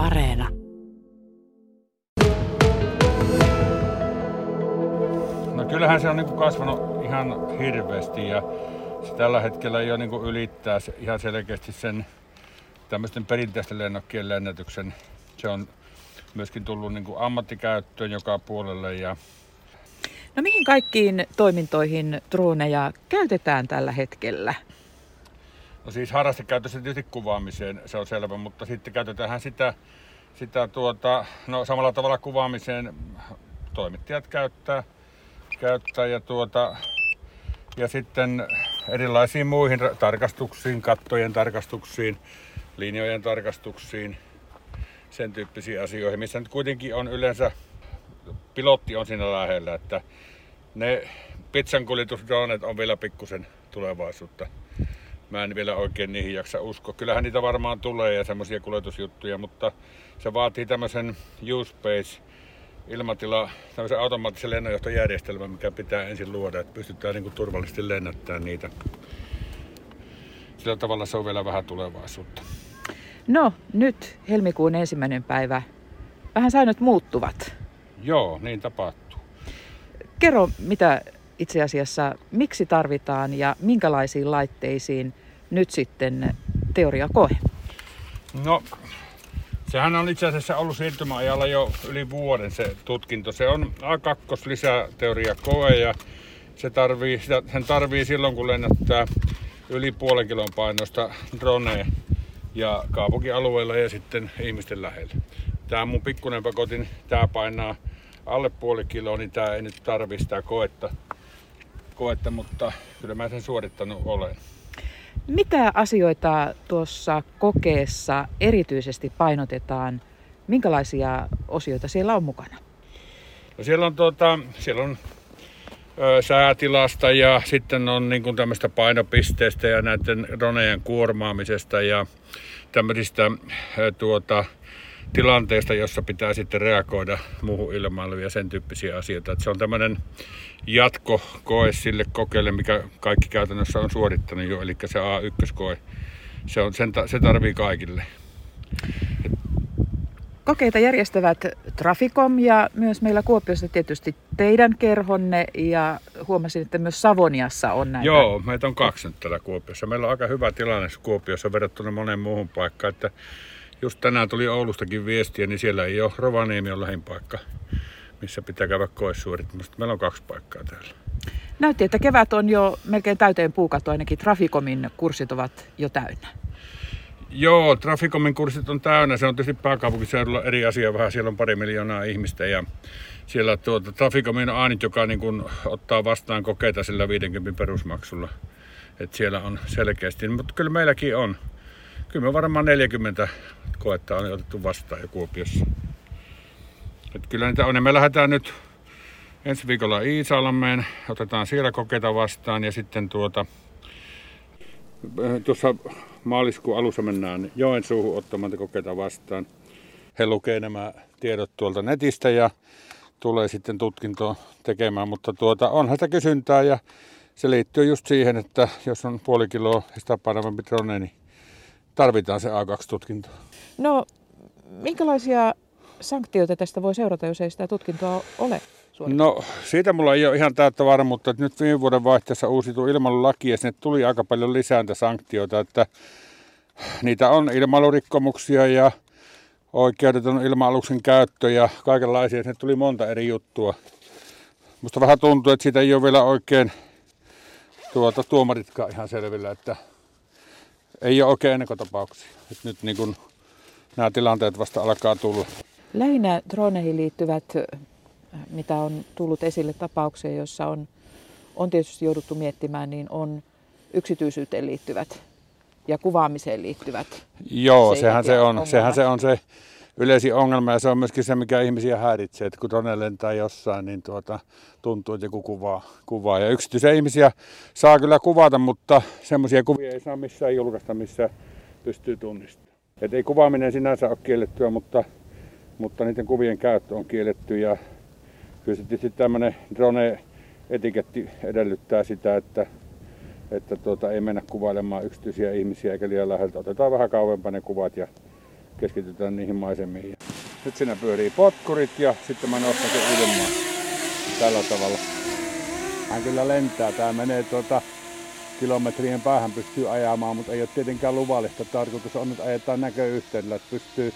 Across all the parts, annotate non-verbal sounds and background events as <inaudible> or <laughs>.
Areena. No kyllähän se on niin kasvanut ihan hirveästi ja se tällä hetkellä jo niin ylittää se ihan selkeästi sen tämmöisten perinteisten lennokkien lennätyksen. Se on myöskin tullut niin ammattikäyttöön joka puolelle ja No mihin kaikkiin toimintoihin droneja käytetään tällä hetkellä? No siis harrastekäytössä tietysti kuvaamiseen, se on selvä, mutta sitten käytetään sitä, sitä tuota, no samalla tavalla kuvaamiseen toimittajat käyttää, käyttää ja, tuota, ja sitten erilaisiin muihin tarkastuksiin, kattojen tarkastuksiin, linjojen tarkastuksiin, sen tyyppisiin asioihin, missä nyt kuitenkin on yleensä, pilotti on siinä lähellä, että ne pizzankuljetusdronet on vielä pikkusen tulevaisuutta mä en vielä oikein niihin jaksa uskoa. Kyllähän niitä varmaan tulee ja semmoisia kuljetusjuttuja, mutta se vaatii tämmöisen U-Space ilmatila, tämmöisen automaattisen lennonjohtojärjestelmän, mikä pitää ensin luoda, että pystytään niin kuin turvallisesti lennättämään niitä. Sillä tavalla se on vielä vähän tulevaisuutta. No, nyt helmikuun ensimmäinen päivä. Vähän säännöt muuttuvat. Joo, niin tapahtuu. Kerro, mitä itse asiassa, miksi tarvitaan ja minkälaisiin laitteisiin nyt sitten teoriakoe? No, sehän on itse asiassa ollut siirtymäajalla jo yli vuoden se tutkinto. Se on A2 lisäteoriakoe ja se tarvii, sitä, sen tarvii silloin, kun lennättää yli puolen kilon painosta drone ja kaupunkialueella ja sitten ihmisten lähellä. Tämä mun pikkunen pakotin, tämä painaa alle puoli kiloa, niin tämä ei nyt tarvi sitä koetta, koetta, mutta kyllä mä sen suorittanut olen. Mitä asioita tuossa kokeessa erityisesti painotetaan? Minkälaisia osioita siellä on mukana? No siellä on, tuota, siellä on ö, säätilasta ja sitten on niin kuin tämmöistä painopisteestä ja näiden dronejen kuormaamisesta ja tämmöisistä ö, tuota, tilanteesta, jossa pitää sitten reagoida muuhun ilmailuun ja sen tyyppisiä asioita. Että se on tämmöinen jatkokoe sille kokeelle, mikä kaikki käytännössä on suorittanut jo, eli se A1-koe. Se, on, sen, se tarvii kaikille. Kokeita järjestävät Traficom ja myös meillä Kuopiossa tietysti teidän kerhonne ja huomasin, että myös Savoniassa on näitä. Joo, meitä on kaksi nyt täällä Kuopiossa. Meillä on aika hyvä tilanne Kuopiossa verrattuna moneen muuhun paikkaan, että just tänään tuli Oulustakin viestiä, niin siellä ei ole Rovaniemi on lähin paikka, missä pitää käydä koe suorittamassa. Meillä on kaksi paikkaa täällä. Näytti, että kevät on jo melkein täyteen puukattu, ainakin Traficomin kurssit ovat jo täynnä. Joo, Traficomin kurssit on täynnä. Se on tietysti pääkaupunkiseudulla eri asia vähän. Siellä on pari miljoonaa ihmistä ja siellä tuota, Traficomin on ainut, joka niin kuin ottaa vastaan kokeita sillä 50 perusmaksulla. Et siellä on selkeästi, mutta kyllä meilläkin on. Kyllä me varmaan 40 koetta on otettu vastaan jo Kuopiossa. Et kyllä niitä on. Ja me lähdetään nyt ensi viikolla Iisalmeen, otetaan siellä kokeita vastaan ja sitten tuota, tuossa maaliskuun alussa mennään Joensuuhun ottamaan kokeita vastaan. He lukee nämä tiedot tuolta netistä ja tulee sitten tutkinto tekemään, mutta tuota, onhan sitä kysyntää ja se liittyy just siihen, että jos on puoli kiloa sitä painavampi drone, niin tarvitaan se A2-tutkinto. No, minkälaisia sanktioita tästä voi seurata, jos ei sitä tutkintoa ole? No siitä mulla ei ole ihan täyttä varmuutta, että nyt viime vuoden vaihteessa uusitu ilmailulaki ja sinne tuli aika paljon lisääntä sanktioita, että niitä on ilmailurikkomuksia ja oikeudeton ilma-aluksen käyttö ja kaikenlaisia. Sinne tuli monta eri juttua. Musta vähän tuntuu, että siitä ei ole vielä oikein tuota, tuomaritkaan ihan selvillä, että ei ole oikein ennakkotapauksia. Että nyt niin kun nämä tilanteet vasta alkaa tulla. Lähinnä droneihin liittyvät, mitä on tullut esille tapauksia, joissa on, on tietysti jouduttu miettimään, niin on yksityisyyteen liittyvät ja kuvaamiseen liittyvät. Joo, sehän se on. Sehän se on se yleisin ongelma ja se on myöskin se, mikä ihmisiä häiritsee, että kun drone lentää jossain, niin tuota, tuntuu, että joku kuvaa, kuvaa. Ja yksityisiä ihmisiä saa kyllä kuvata, mutta semmoisia kuvia ei saa missään julkaista, missä pystyy tunnistamaan. Et ei kuvaaminen sinänsä ole kiellettyä, mutta, mutta niiden kuvien käyttö on kielletty ja kyllä tietysti tämmöinen drone-etiketti edellyttää sitä, että, että tuota, ei mennä kuvailemaan yksityisiä ihmisiä eikä liian läheltä. Otetaan vähän kauempaa ne kuvat ja keskitytään niihin maisemiin. Nyt siinä pyörii potkurit ja sitten mä nostan sen ilmaan tällä tavalla. Hän kyllä lentää. Tää menee tuota kilometrien päähän pystyy ajamaan, mutta ei ole tietenkään luvallista. Tarkoitus on, että ajetaan näköyhteydellä, että pystyy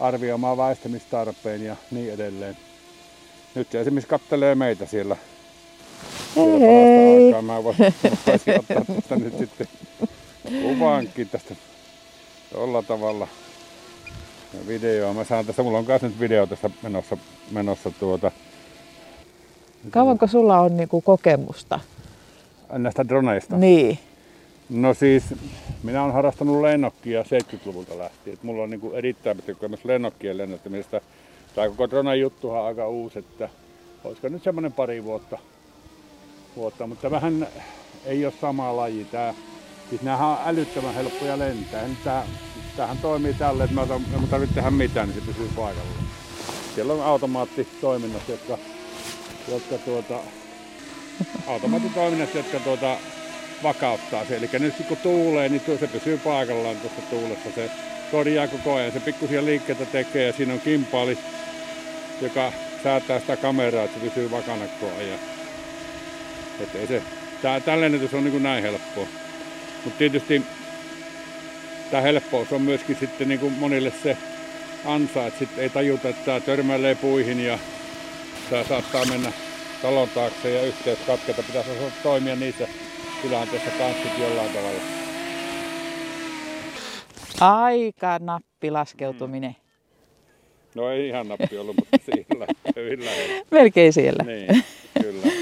arvioimaan väistämistarpeen ja niin edelleen. Nyt se esimerkiksi kattelee meitä siellä. siellä Hei. aikaa. Mä voisin, voisin ottaa tästä nyt sitten kuvaankin tästä tuolla tavalla. Ja videoa. Mä saan tästä, mulla on myös nyt video tässä menossa, menossa tuota, Kauanko sulla on niinku kokemusta? näistä droneista. Niin. No siis, minä olen harrastanut lennokkia 70-luvulta lähtien. Et mulla on niin erittäin pitkä kokemus lennokkien lennättämisestä. Tämä koko dronen juttuhan on aika uusi, että olisiko nyt semmoinen pari vuotta. vuotta mutta vähän ei ole sama laji. Tää, siis näähän on älyttömän helppoja lentää. Tää, tämähän toimii tälle, että mä en tarvitse tehdä mitään, niin se pysyy paikalla. Siellä on automaattitoiminnot, jotka, jotka tuota, automaattitoiminnot, jotka tuota, vakauttaa se. Eli nyt kun tuulee, niin se pysyy paikallaan tuossa tuulessa. Se korjaa koko ajan. Se pikkusia liikkeitä tekee ja siinä on kimpaali, joka säätää sitä kameraa, että se pysyy vakana koko ajan. Et ei se, tää, tää lennätys on niin kuin näin helppoa. Mutta tietysti tämä helppous on myöskin sitten niin kuin monille se ansa, että sitten ei tajuta, että tämä törmäilee puihin ja tämä saattaa mennä talon taakse ja yhteys katketa. Pitäisi osata toimia niissä tilanteessa kanssa jollain tavalla. Aika nappilaskeutuminen. No ei ihan nappi ollut, mutta <laughs> hyvin lähellä. Melkein siellä. Niin, kyllä.